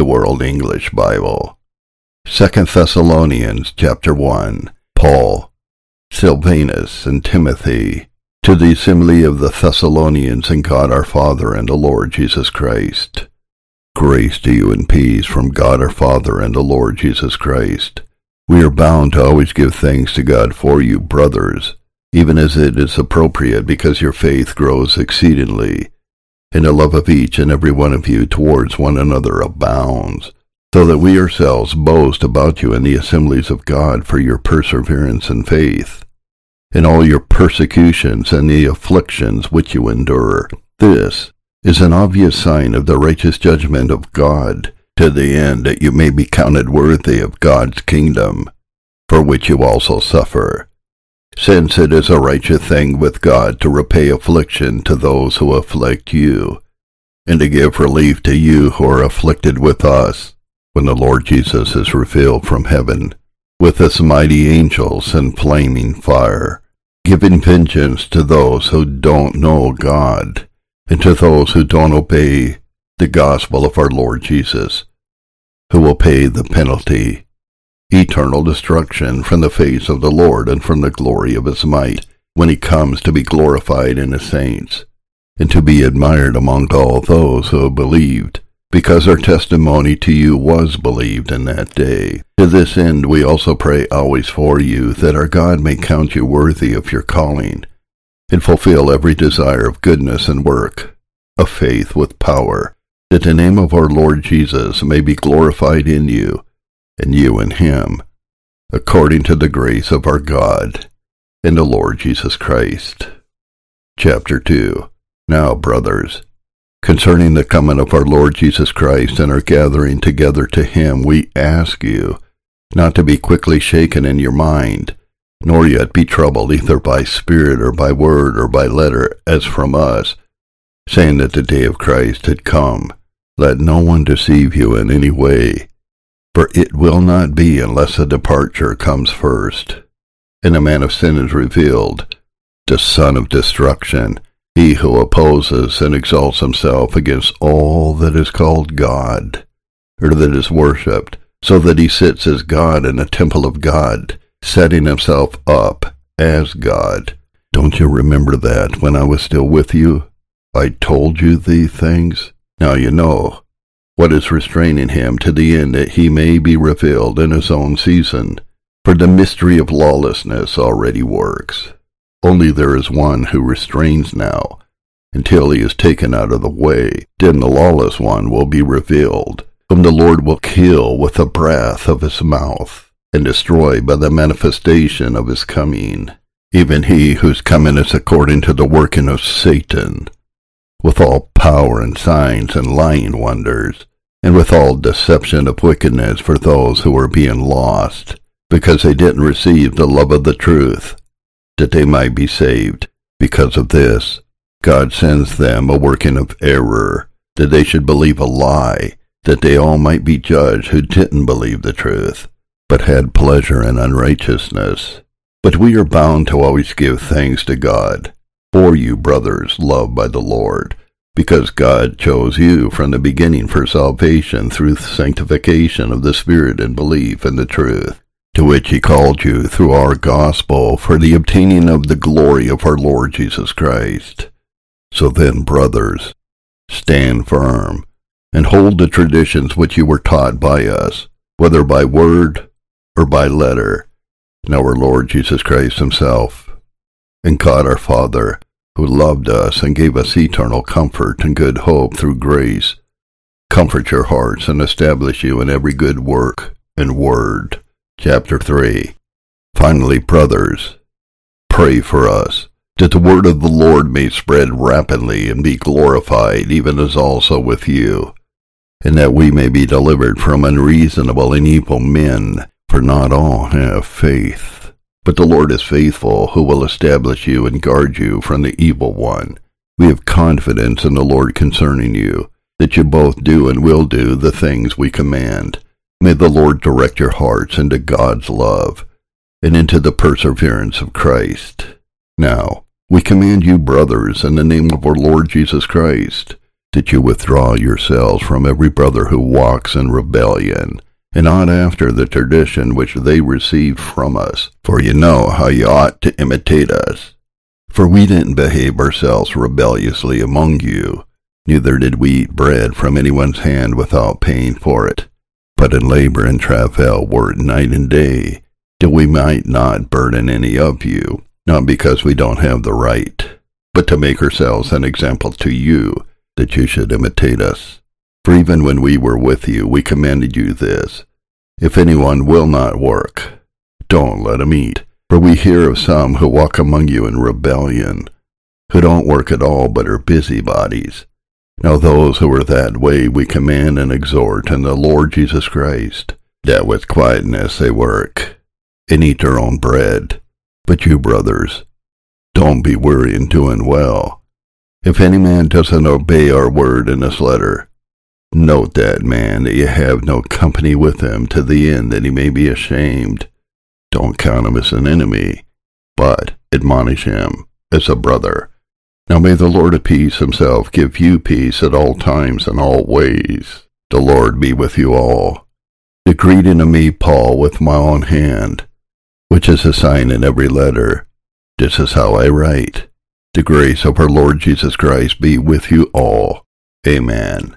the World English Bible. 2 Thessalonians chapter 1. Paul, Silvanus, and Timothy, to the assembly of the Thessalonians in God our Father and the Lord Jesus Christ. Grace to you and peace from God our Father and the Lord Jesus Christ. We are bound to always give thanks to God for you, brothers, even as it is appropriate because your faith grows exceedingly and the love of each and every one of you towards one another abounds, so that we ourselves boast about you in the assemblies of God for your perseverance and faith, in all your persecutions and the afflictions which you endure. This is an obvious sign of the righteous judgment of God, to the end that you may be counted worthy of God's kingdom, for which you also suffer since it is a righteous thing with God to repay affliction to those who afflict you, and to give relief to you who are afflicted with us, when the Lord Jesus is revealed from heaven, with his mighty angels and flaming fire, giving vengeance to those who don't know God, and to those who don't obey the gospel of our Lord Jesus, who will pay the penalty eternal destruction from the face of the Lord and from the glory of his might, when he comes to be glorified in his saints, and to be admired among all those who have believed, because our testimony to you was believed in that day. To this end we also pray always for you, that our God may count you worthy of your calling, and fulfill every desire of goodness and work, of faith with power, that the name of our Lord Jesus may be glorified in you, and you in him, according to the grace of our God and the Lord Jesus Christ. Chapter 2 Now, brothers, concerning the coming of our Lord Jesus Christ and our gathering together to him, we ask you not to be quickly shaken in your mind, nor yet be troubled either by spirit or by word or by letter, as from us, saying that the day of Christ had come. Let no one deceive you in any way for it will not be unless a departure comes first, and a man of sin is revealed, the son of destruction, he who opposes and exalts himself against all that is called God, or that is worshipped, so that he sits as God in a temple of God, setting himself up as God. Don't you remember that when I was still with you? I told you these things? Now you know what is restraining him to the end that he may be revealed in his own season. For the mystery of lawlessness already works. Only there is one who restrains now, until he is taken out of the way. Then the lawless one will be revealed, whom the Lord will kill with the breath of his mouth, and destroy by the manifestation of his coming. Even he whose coming is according to the working of Satan, with all power and signs and lying wonders, and with all deception of wickedness for those who are being lost, because they didn't receive the love of the truth, that they might be saved. Because of this, God sends them a working of error, that they should believe a lie, that they all might be judged who didn't believe the truth, but had pleasure in unrighteousness. But we are bound to always give thanks to God, for you, brothers, loved by the Lord, because God chose you from the beginning for salvation through sanctification of the Spirit and belief in the truth, to which he called you through our gospel for the obtaining of the glory of our Lord Jesus Christ. So then, brothers, stand firm, and hold the traditions which you were taught by us, whether by word or by letter, and our Lord Jesus Christ himself, and God our Father, who loved us and gave us eternal comfort and good hope through grace, comfort your hearts and establish you in every good work and word. Chapter 3 Finally, brothers, pray for us, that the word of the Lord may spread rapidly and be glorified, even as also with you, and that we may be delivered from unreasonable and evil men, for not all have faith. But the Lord is faithful, who will establish you and guard you from the evil one. We have confidence in the Lord concerning you, that you both do and will do the things we command. May the Lord direct your hearts into God's love, and into the perseverance of Christ. Now, we command you, brothers, in the name of our Lord Jesus Christ, that you withdraw yourselves from every brother who walks in rebellion, and not after the tradition which they received from us. For you know how you ought to imitate us. For we didn't behave ourselves rebelliously among you, neither did we eat bread from anyone's hand without paying for it, but in labor and travail worked night and day, till we might not burden any of you, not because we don't have the right, but to make ourselves an example to you, that you should imitate us. For even when we were with you, we commanded you this If anyone will not work, don't let him eat. For we hear of some who walk among you in rebellion, who don't work at all but are busybodies. Now those who are that way we command and exhort in the Lord Jesus Christ, that with quietness they work, and eat their own bread. But you, brothers, don't be weary in doing well. If any man doesn't obey our word in this letter, note that man that you have no company with him to the end that he may be ashamed. Don't count him as an enemy, but admonish him as a brother. Now may the Lord of peace himself give you peace at all times and all ways. The Lord be with you all. The greeting of me, Paul, with my own hand, which is a sign in every letter. This is how I write. The grace of our Lord Jesus Christ be with you all. Amen.